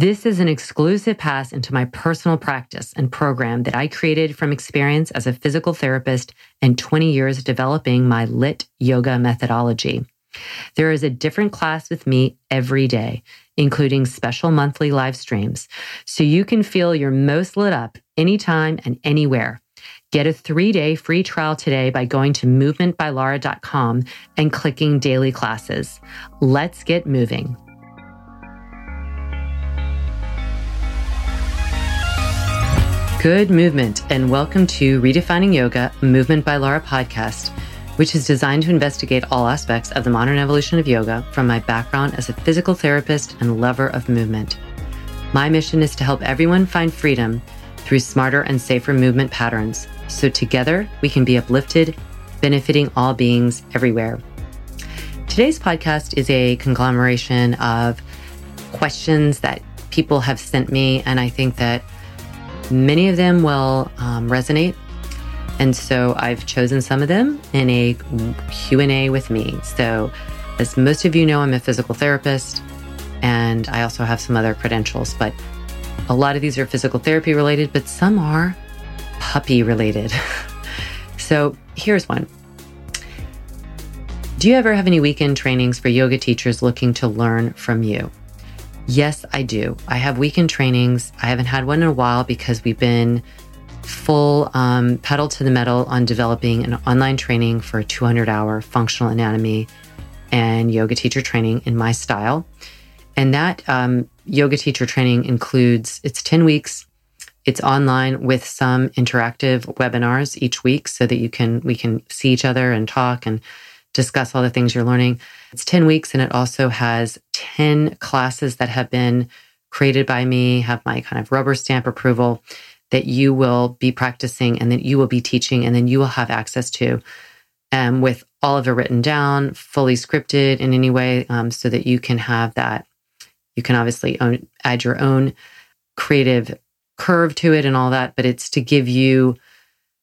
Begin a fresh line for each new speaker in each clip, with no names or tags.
This is an exclusive pass into my personal practice and program that I created from experience as a physical therapist and 20 years developing my LYT yoga methodology. There is a different class with me every day, including special monthly live streams, so you can feel your most lit up anytime and anywhere. Get a three day free trial today by going to movementbylara.com and clicking daily classes. Let's get moving. Good movement, and welcome to Redefining Yoga, Movement by Lara podcast, which is designed to investigate all aspects of the modern evolution of yoga from my background as a physical therapist and lover of movement. My mission is to help everyone find freedom through smarter and safer movement patterns, so together we can be uplifted, benefiting all beings everywhere. Today's podcast is a conglomeration of questions that people have sent me, and I think that Many of them will um, resonate. And so I've chosen some of them in a Q&A with me. So as most of you know, I'm a physical therapist and I also have some other credentials, but a lot of these are physical therapy related, but some are puppy related. so here's one. Do you ever have any weekend trainings for yoga teachers looking to learn from you? Yes, I do. I have weekend trainings. I haven't had one in a while because we've been full um, pedal to the metal on developing an online training for a 200 hour functional anatomy and yoga teacher training in my style. And that um, yoga teacher training includes it's 10 weeks. It's online with some interactive webinars each week so that you can we can see each other and talk and discuss all the things you're learning. It's 10 weeks and it also has 10 classes that have been created by me, have my kind of rubber stamp approval that you will be practicing and that you will be teaching and then you will have access to um, with all of it written down, fully scripted in any way um, so that you can have that. You can obviously own, add your own creative curve to it and all that, but it's to give you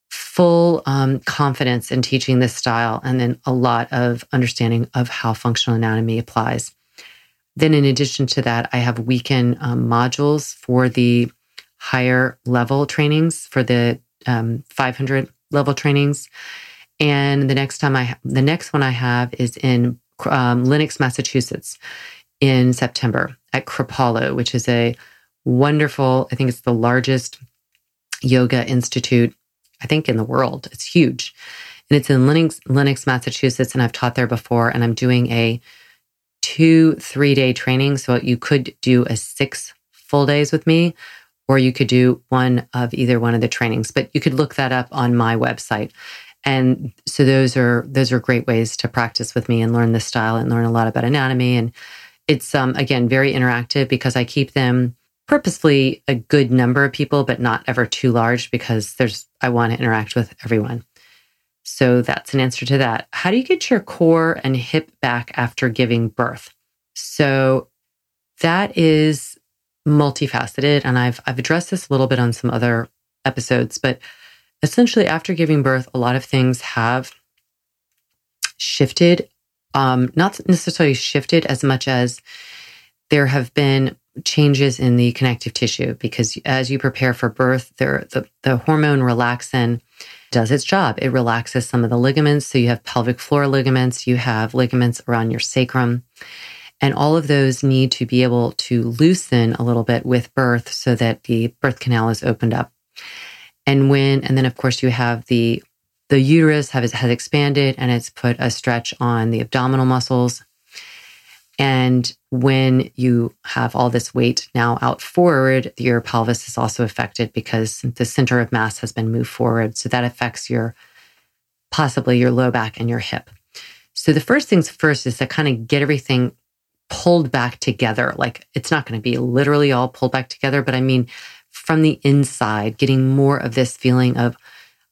full um, confidence in teaching this style and then a lot of understanding of how functional anatomy applies. Then, in addition to that, I have weekend um, modules for the higher level trainings, for the um, 500 level trainings. And the next time I, the next one I have is in um, Lenox, Massachusetts in September at Kripalu, which is a wonderful, I think it's the largest yoga institute I think, in the world. It's huge. And it's in Lenox, Massachusetts. And I've taught there before. And I'm doing a two, three day training. So you could do a six full days with me, or you could do one of either one of the trainings. But you could look that up on my website. And so those are those are great ways to practice with me and learn the style and learn a lot about anatomy. And it's um, again very interactive because I keep them purposefully a good number of people, but not ever too large because there's, I want to interact with everyone. So that's an answer to that. How do you get your core and hip back after giving birth? So that is multifaceted. And I've, I've addressed this a little bit on some other episodes, but essentially after giving birth, a lot of things have shifted. Um, not necessarily shifted as much as there have been changes in the connective tissue because as you prepare for birth, there, the, the hormone relaxin does its job. It relaxes some of the ligaments. So you have pelvic floor ligaments, you have ligaments around your sacrum. And all of those need to be able to loosen a little bit with birth so that the birth canal is opened up. And when, and then of course you have the the uterus has, has expanded and it's put a stretch on the abdominal muscles. And when you have all this weight now out forward, your pelvis is also affected because the center of mass has been moved forward. So that affects your possibly your low back and your hip. So the first things first is to kind of get everything pulled back together. Like it's not going to be literally all pulled back together, but I mean from the inside, getting more of this feeling of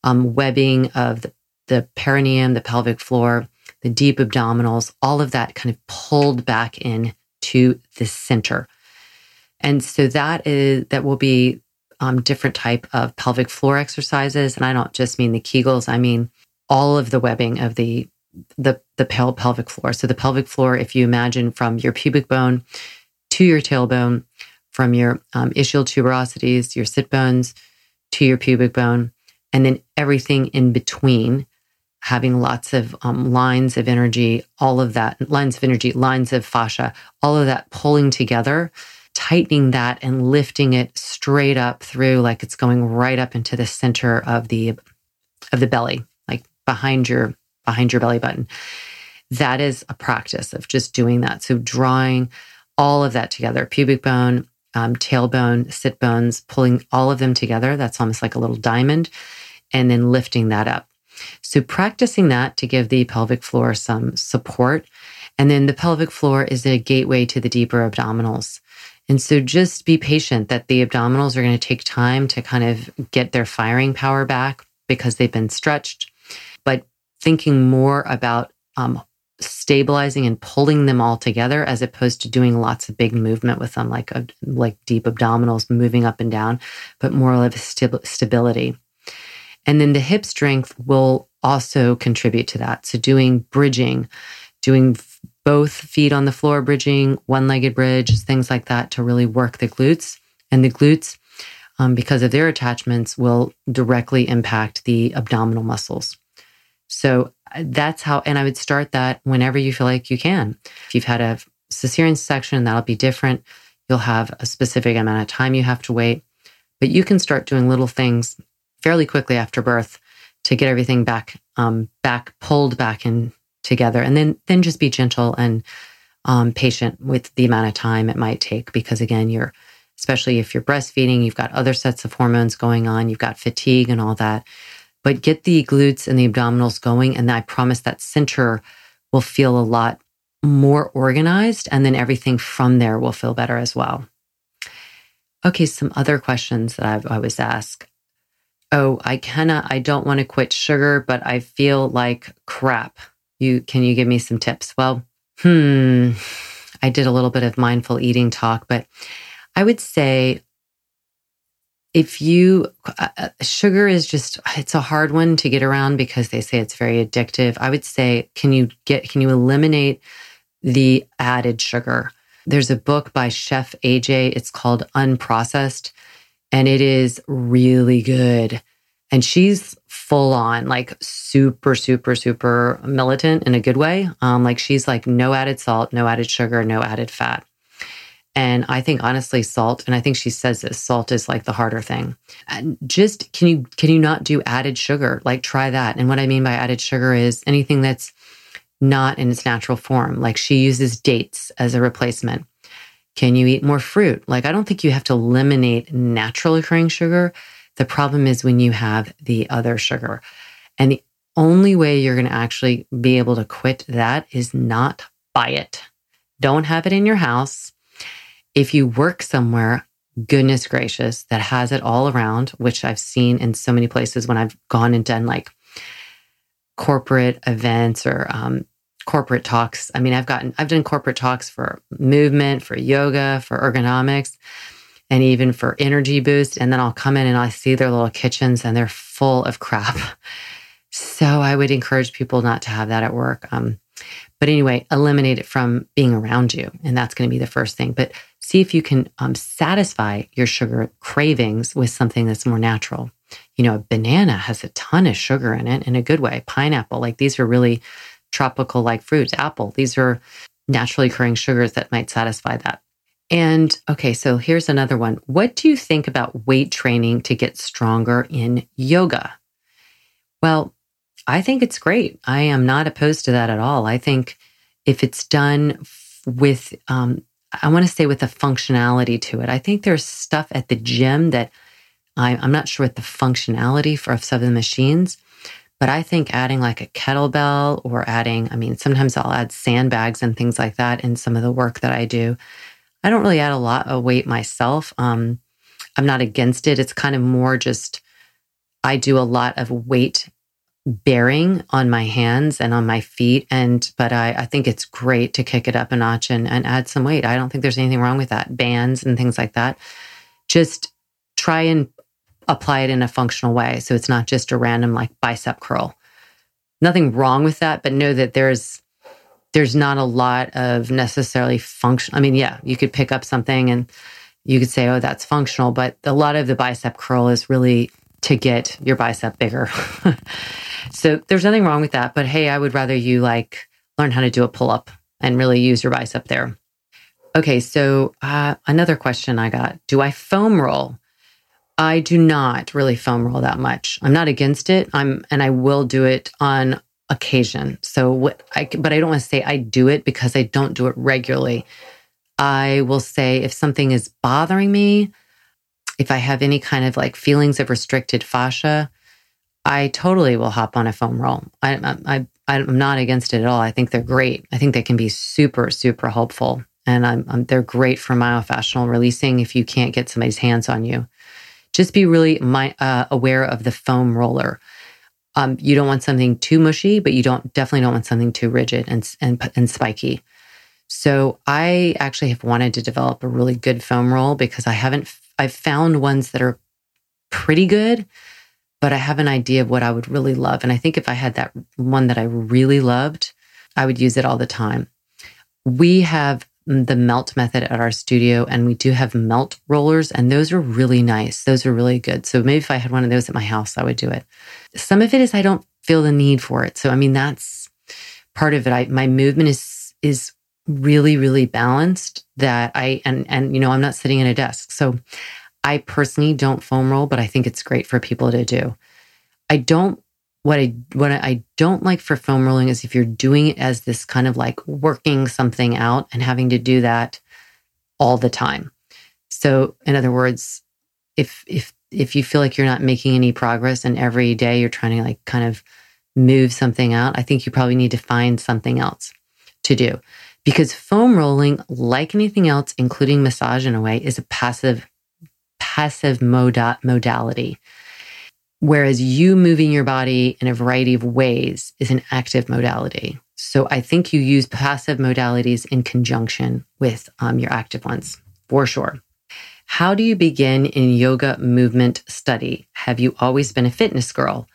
um, webbing of the, the perineum, the pelvic floor, the deep abdominals, all of that kind of pulled back in to the center. And so that is that will be um, different type of pelvic floor exercises. And I don't just mean the Kegels, I mean all of the webbing of the the the pel- pelvic floor. So the pelvic floor, if you imagine from your pubic bone to your tailbone, from your um, ischial tuberosities, your sit bones to your pubic bone, and then everything in between, having lots of um, lines of energy, all of that, lines of energy, lines of fascia, all of that pulling together, tightening that and lifting it straight up through like it's going right up into the center of the of the belly, like behind your behind your belly button. That is a practice of just doing that. So drawing all of that together, pubic bone, um, tailbone, sit bones, pulling all of them together. That's almost like a little diamond, and then lifting that up. So practicing that to give the pelvic floor some support. And then the pelvic floor is a gateway to the deeper abdominals. And so just be patient that the abdominals are going to take time to kind of get their firing power back because they've been stretched. But thinking more about um, stabilizing and pulling them all together as opposed to doing lots of big movement with them, like a, like deep abdominals moving up and down, but more of a st- stability. And then the hip strength will also contribute to that. So doing bridging, doing both feet on the floor bridging, one legged bridge, things like that to really work the glutes. And the glutes, um, because of their attachments, will directly impact the abdominal muscles. So uh, that's how, and I would start that whenever you feel like you can. If you've had a cesarean section, that'll be different. You'll have a specific amount of time you have to wait, but you can start doing little things fairly quickly after birth to get everything back, um, back pulled back in together, and then then just be gentle and um, patient with the amount of time it might take because again, you're especially if you're breastfeeding, you've got other sets of hormones going on, you've got fatigue and all that but get the glutes and the abdominals going. And I promise that center will feel a lot more organized. And then everything from there will feel better as well. Okay, some other questions that I've, I was asked. Oh, I cannot, I don't want to quit sugar, but I feel like crap. You can you give me some tips? Well, hmm, I did a little bit of mindful eating talk, but I would say if you uh, uh, sugar is just it's a hard one to get around because they say it's very addictive i would say can you get can you eliminate the added sugar there's a book by chef aj it's called unprocessed and it is really good and she's full on like super super super militant in a good way um like she's like no added salt no added sugar no added fat and I think honestly, salt, and I think she says this, salt is like the harder thing. And just can you can you not do added sugar? Like try that. And what I mean by added sugar is anything that's not in its natural form. Like she uses dates as a replacement. Can you eat more fruit? Like I don't think you have to eliminate naturally occurring sugar. The problem is when you have the other sugar. And the only way you're going to actually be able to quit that is not buy it. Don't have it in your house if you work somewhere, goodness gracious, that has it all around, which I've seen in so many places when I've gone and done like corporate events or um, corporate talks. I mean, I've gotten, I've done corporate talks for movement, for yoga, for ergonomics, and even for energy boost. And then I'll come in and I see their little kitchens and they're full of crap. So I would encourage people not to have that at work. Um, but anyway, eliminate it from being around you. And that's going to be the first thing. But see if you can um, satisfy your sugar cravings with something that's more natural. You know, a banana has a ton of sugar in it in a good way. Pineapple, like these are really tropical like fruits. Apple, these are naturally occurring sugars that might satisfy that. And okay, so here's another one. What do you think about weight training to get stronger in yoga? Well, I think it's great. I am not opposed to that at all. I think if it's done with, um, I want to say with a functionality to it. I think there's stuff at the gym that I, I'm not sure what the functionality for some of the machines, but I think adding like a kettlebell or adding, I mean, sometimes I'll add sandbags and things like that in some of the work that I do. I don't really add a lot of weight myself. Um, I'm not against it. It's kind of more just, I do a lot of weight bearing on my hands and on my feet. And, but I, I think it's great to kick it up a notch and, and add some weight. I don't think there's anything wrong with that. Bands and things like that. Just try and apply it in a functional way. So it's not just a random like bicep curl. Nothing wrong with that, but know that there's there's not a lot of necessarily function. I mean, yeah, you could pick up something and you could say, oh, that's functional, but a lot of the bicep curl is really to get your bicep bigger. so there's nothing wrong with that. But hey, I would rather you like learn how to do a pull up and really use your bicep there. Okay, so uh, another question I got Do I foam roll? I do not really foam roll that much. I'm not against it. I'm and I will do it on occasion. So what I but I don't want to say I do it because I don't do it regularly. I will say if something is bothering me, if I have any kind of like feelings of restricted fascia, I totally will hop on a foam roll. I, I, I am not against it at all. I think they're great. I think they can be super super helpful, and I'm, I'm they're great for myofascial releasing if you can't get somebody's hands on you just be really my, uh, aware of the foam roller. Um, you don't want something too mushy, but you don't definitely don't want something too rigid and, and, and spiky. So I actually have wanted to develop a really good foam roll because I haven't, I've found ones that are pretty good, but I have an idea of what I would really love. And I think if I had that one that I really loved, I would use it all the time. We have Mm, the melt method at our studio and we do have melt rollers and those are really nice. Those are really good. So maybe if I had one of those at my house, I would do it. Some of it is I don't feel the need for it. So I mean that's part of it. I my movement is is really really balanced that I and and you know I'm not sitting at a desk. So I personally don't foam roll, but I think it's great for people to do. I don't what I what I don't like for foam rolling is if you're doing it as this kind of like working something out and having to do that all the time. So in other words, if if if you feel like you're not making any progress and every day you're trying to like kind of move something out, I think you probably need to find something else to do. Because foam rolling, like anything else, including massage in a way, is a passive passive moda- modality. Whereas you moving your body in a variety of ways is an active modality. So I think you use passive modalities in conjunction with um, your active ones for sure. How do you begin in yoga movement study? Have you always been a fitness girl?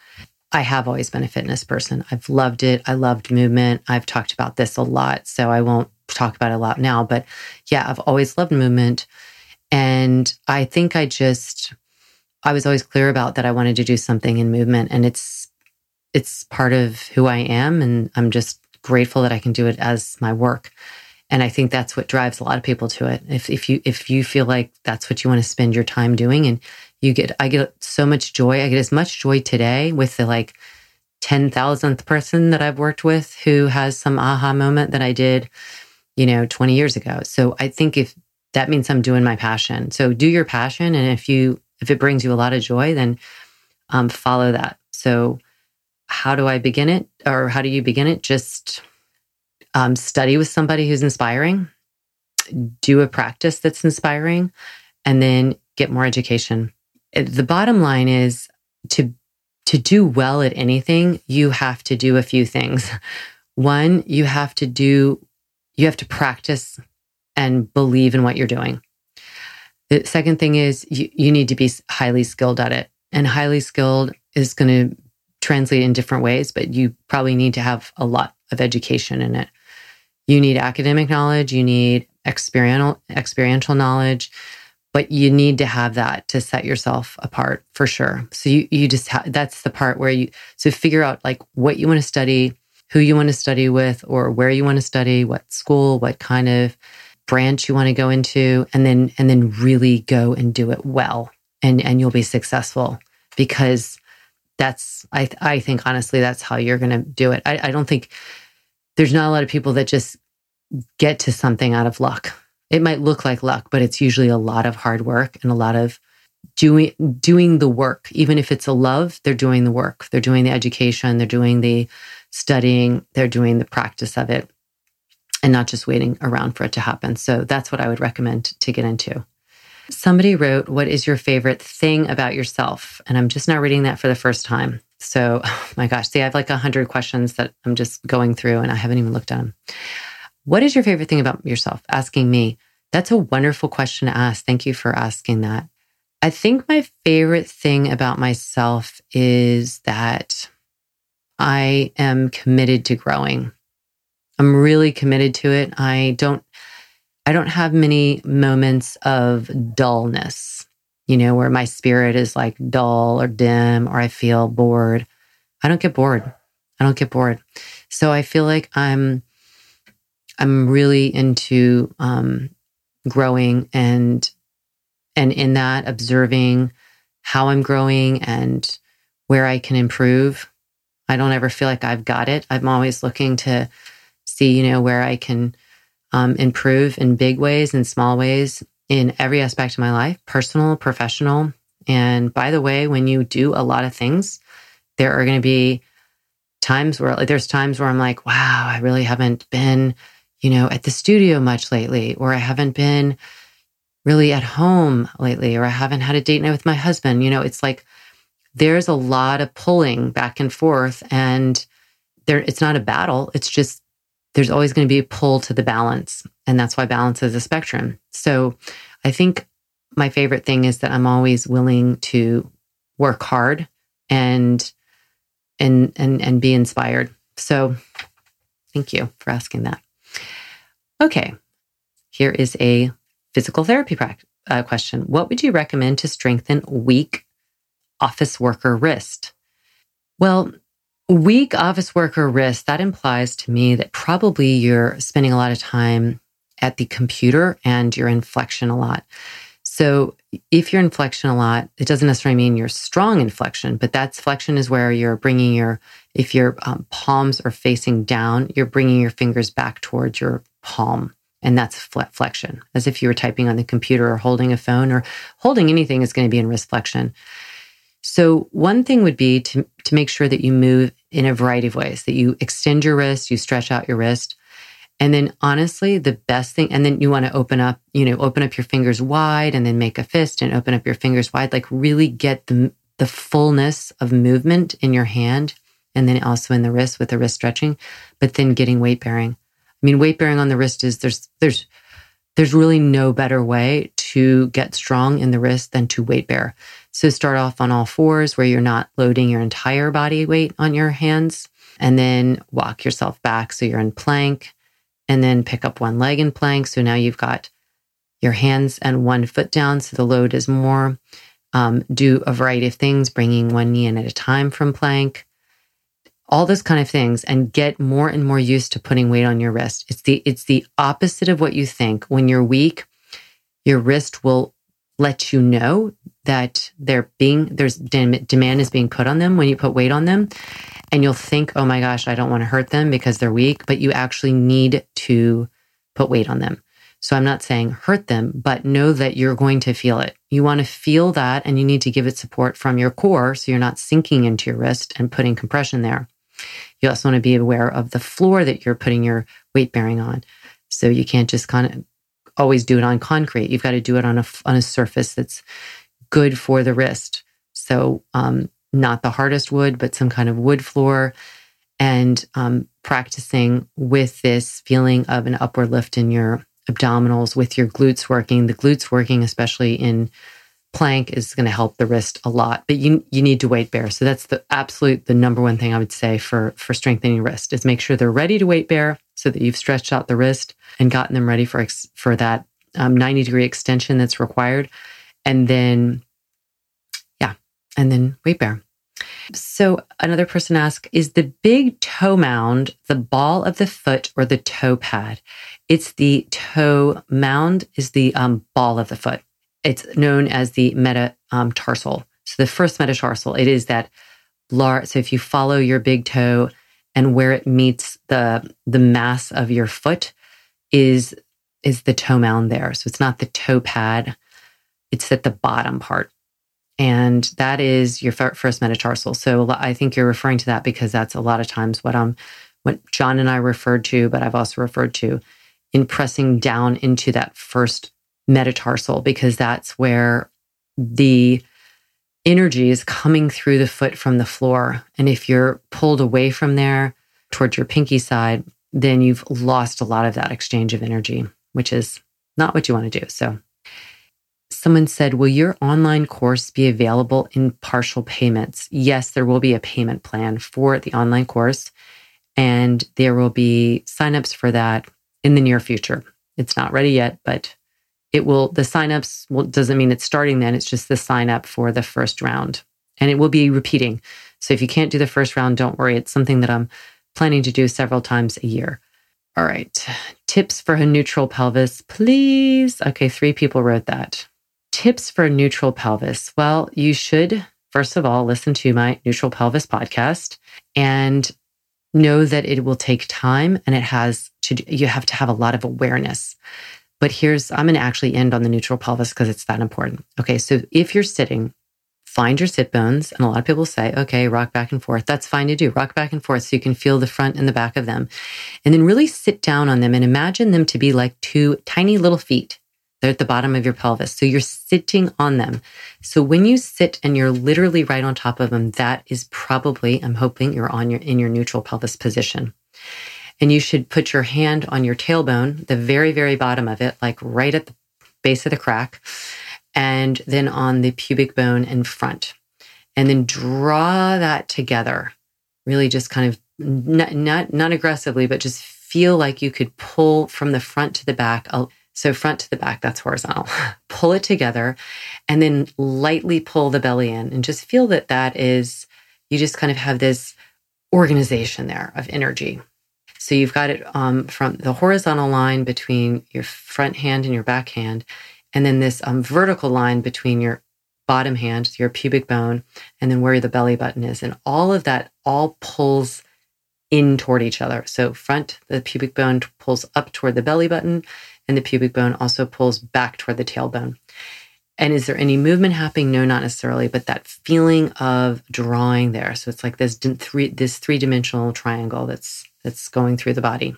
I have always been a fitness person. I've loved it. I loved movement. I've talked about this a lot, so I won't talk about it a lot now. But yeah, I've always loved movement. And I think I just, I was always clear about that I wanted to do something in movement and it's it's part of who I am and I'm just grateful that I can do it as my work. And I think that's what drives a lot of people to it. If if you if you feel like that's what you want to spend your time doing and you get I get so much joy. I get as much joy today with the like 10,000th person that I've worked with who has some aha moment that I did, you know, 20 years ago. So I think if that means I'm doing my passion. So do your passion and if you if it brings you a lot of joy, then um, follow that. So, how do I begin it, or how do you begin it? Just um, study with somebody who's inspiring, do a practice that's inspiring, and then get more education. The bottom line is to to do well at anything, you have to do a few things. One, you have to do you have to practice and believe in what you're doing. The second thing is you, you need to be highly skilled at it. And highly skilled is going to translate in different ways, but you probably need to have a lot of education in it. You need academic knowledge, you need experiential experiential knowledge, but you need to have that to set yourself apart for sure. So you you just ha- that's the part where you so figure out like what you want to study, who you want to study with or where you want to study, what school, what kind of branch you want to go into and then and then really go and do it well and and you'll be successful because that's I I think honestly that's how you're going to do it. I, I don't think there's not a lot of people that just get to something out of luck. It might look like luck, but it's usually a lot of hard work and a lot of doing doing the work. Even if it's a love, they're doing the work. They're doing the education, they're doing the studying, they're doing the practice of it and not just waiting around for it to happen. So that's what I would recommend to get into. Somebody wrote, What is your favorite thing about yourself? And I'm just now reading that for the first time. So, oh my gosh, see, I have like a hundred questions that I'm just going through and I haven't even looked at them. What is your favorite thing about yourself? Asking me. That's a wonderful question to ask. Thank you for asking that. I think my favorite thing about myself is that I am committed to growing. I'm really committed to it. I don't I don't have many moments of dullness, you know, where my spirit is like dull or dim or I feel bored. I don't get bored. I don't get bored. So I feel like I'm I'm really into um, growing and and in that observing how I'm growing and where I can improve. I don't ever feel like I've got it. I'm always looking to see, you know, where I can um, improve in big ways and small ways in every aspect of my life, personal, professional. And by the way, when you do a lot of things, there are going to be times where like, there's times where I'm like, wow, I really haven't been, you know, at the studio much lately, or I haven't been really at home lately, or I haven't had a date night with my husband. You know, it's like there's a lot of pulling back and forth, and there it's not a battle. It's just there's always going to be a pull to the balance. And that's why balance is a spectrum. So I think my favorite thing is that I'm always willing to work hard and and and and be inspired. So thank you for asking that. Okay. Here is a physical therapy practice, uh, question. What would you recommend to strengthen weak office worker wrist? Well, Weak office worker wrist, that implies to me that probably you're spending a lot of time at the computer and you're in a lot. So if you're in flexion a lot, it doesn't necessarily mean you're strong inflection, but that's flexion is where you're bringing your, if your um, palms are facing down, you're bringing your fingers back towards your palm. And that's flexion, as if you were typing on the computer or holding a phone or holding anything is going to be in wrist flexion. So one thing would be to, to make sure that you move in a variety of ways, that you extend your wrist, you stretch out your wrist. And then honestly, the best thing, and then you want to open up, you know, open up your fingers wide and then make a fist and open up your fingers wide, like really get the, the fullness of movement in your hand and then also in the wrist with the wrist stretching, but then getting weight bearing. I mean, weight bearing on the wrist is there's, there's, there's really no better way to get strong in the wrist than to weight bear. So start off on all fours where you're not loading your entire body weight on your hands and then walk yourself back. So you're in plank and then pick up one leg in plank. So now you've got your hands and one foot down. So the load is more. Um, do a variety of things, bringing one knee in at a time from plank, all those kind of things, and get more and more used to putting weight on your wrist. It's the it's the opposite of what you think. When you're weak, your wrist will let you know that they're being there's demand is being put on them when you put weight on them. And you'll think oh my gosh i don't want to hurt them because they're weak but you actually need to put weight on them. So i'm not saying hurt them but know that you're going to feel it. You want to feel that and you need to give it support from your core so you're not sinking into your wrist and putting compression there. You also want to be aware of the floor that you're putting your weight bearing on. So you can't just kind of always do it on concrete. You've got to do it on a on a surface that's good for the wrist. So, um, not the hardest wood, but some kind of wood floor, and um, practicing with this feeling of an upward lift in your abdominals with your glutes working. The glutes working, especially in plank, is going to help the wrist a lot. But you you need to weight bear. So that's the absolute the number one thing I would say for for strengthening wrist is make sure they're ready to weight bear so that you've stretched out the wrist and gotten them ready for for that um, 90 degree extension that's required and then, yeah, and then weight bear. So another person asked, is the big toe mound the ball of the foot or the toe pad? It's the toe mound is the um, ball of the foot. It's known as the metatarsal. Um, so the first metatarsal, it is that large. So if you follow your big toe and where it meets the the mass of your foot is is the toe mound there. So it's not the toe pad; it's at the bottom part, and that is your first metatarsal. So I think you're referring to that because that's a lot of times what I'm what John and I referred to, but I've also referred to in pressing down into that first metatarsal because that's where the energy is coming through the foot from the floor. And if you're pulled away from there towards your pinky side, then you've lost a lot of that exchange of energy, which is not what you want to do. So, someone said, Will your online course be available in partial payments? Yes, there will be a payment plan for the online course, and there will be signups for that in the near future. It's not ready yet, but it will the signups will doesn't mean it's starting then it's just the sign up for the first round and it will be repeating so if you can't do the first round don't worry it's something that i'm planning to do several times a year all right tips for a neutral pelvis please okay three people wrote that tips for a neutral pelvis well you should first of all listen to my neutral pelvis podcast and know that it will take time and it has to you have to have a lot of awareness but here's, I'm going to actually end on the neutral pelvis because it's that important. Okay. So if you're sitting, find your sit bones. And a lot of people say, okay, rock back and forth. That's fine to do. Rock back and forth so you can feel the front and the back of them. And then really sit down on them and imagine them to be like two tiny little feet. They're at the bottom of your pelvis. So you're sitting on them. So when you sit and you're literally right on top of them, that is probably, I'm hoping you're on your, in your neutral pelvis position. And you should put your hand on your tailbone, the very, very bottom of it, like right at the base of the crack, and then on the pubic bone in front. And then draw that together. Really just kind of not, not, not aggressively, but just feel like you could pull from the front to the back. So front to the back, that's horizontal. pull it together and then lightly pull the belly in and just feel that that is, you just kind of have this organization there of energy. So you've got it um, from the horizontal line between your front hand and your back hand, and then this um, vertical line between your bottom hand, your pubic bone, and then where the belly button is. And all of that all pulls in toward each other. So front, the pubic bone pulls up toward the belly button, and the pubic bone also pulls back toward the tailbone. And is there any movement happening? No, not necessarily, but that feeling of drawing there. So it's like this three this three dimensional triangle that's that's going through the body.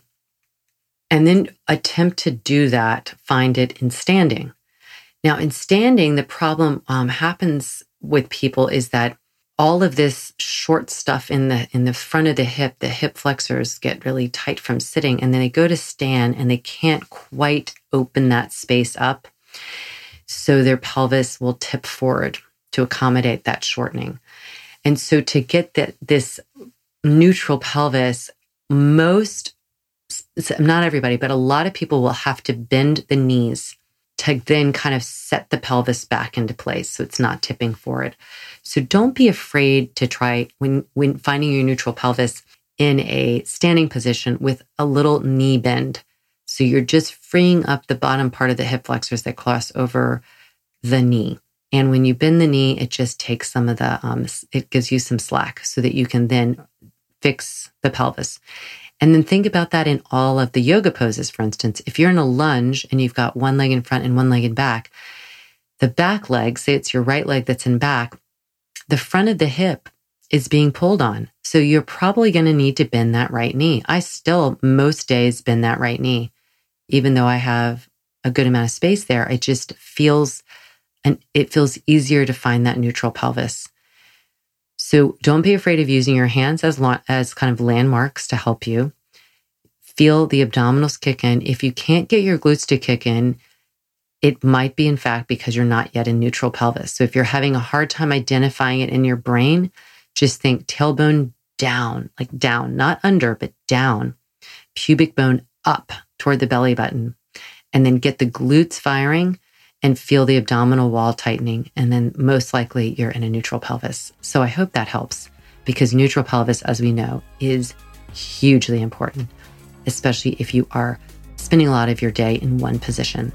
And then attempt to do that, find it in standing. Now, in standing, the problem um, happens with people is that all of this short stuff in the in the front of the hip, the hip flexors get really tight from sitting, and then they go to stand and they can't quite open that space up. So their pelvis will tip forward to accommodate that shortening. And so to get that this neutral pelvis, most, not everybody, but a lot of people will have to bend the knees to then kind of set the pelvis back into place so it's not tipping forward. So don't be afraid to try when when finding your neutral pelvis in a standing position with a little knee bend. So you're just freeing up the bottom part of the hip flexors that cross over the knee. And when you bend the knee, it just takes some of the, um, it gives you some slack so that you can then fix the pelvis. And then think about that in all of the yoga poses, for instance. If you're in a lunge and you've got one leg in front and one leg in back, the back leg, say it's your right leg that's in back, the front of the hip is being pulled on. So you're probably going to need to bend that right knee. I still, most days, bend that right knee. Even though I have a good amount of space there, it just feels, and it feels easier to find that neutral pelvis. So don't be afraid of using your hands as, as kind of landmarks to help you. Feel the abdominals kick in. If you can't get your glutes to kick in, it might be in fact because you're not yet in neutral pelvis. So if you're having a hard time identifying it in your brain, just think tailbone down, like down, not under, but down, pubic bone up toward the belly button, and then get the glutes firing and feel the abdominal wall tightening. And then most likely you're in a neutral pelvis. So I hope that helps because neutral pelvis, as we know, is hugely important, especially if you are spending a lot of your day in one position.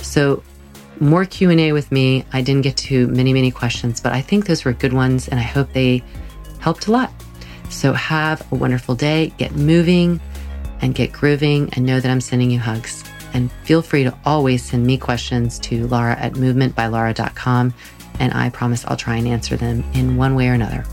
So more Q&A with me. I didn't get to many, many questions, but I think those were good ones. And I hope they helped a lot. So have a wonderful day, get moving and get grooving, and know that I'm sending you hugs. And feel free to always send me questions to Lara at movementbylara.com. And I promise I'll try and answer them in one way or another.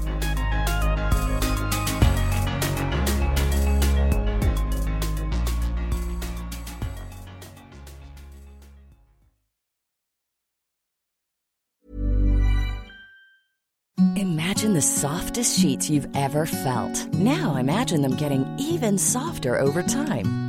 Imagine the softest sheets you've ever felt. Now imagine them getting even softer over time.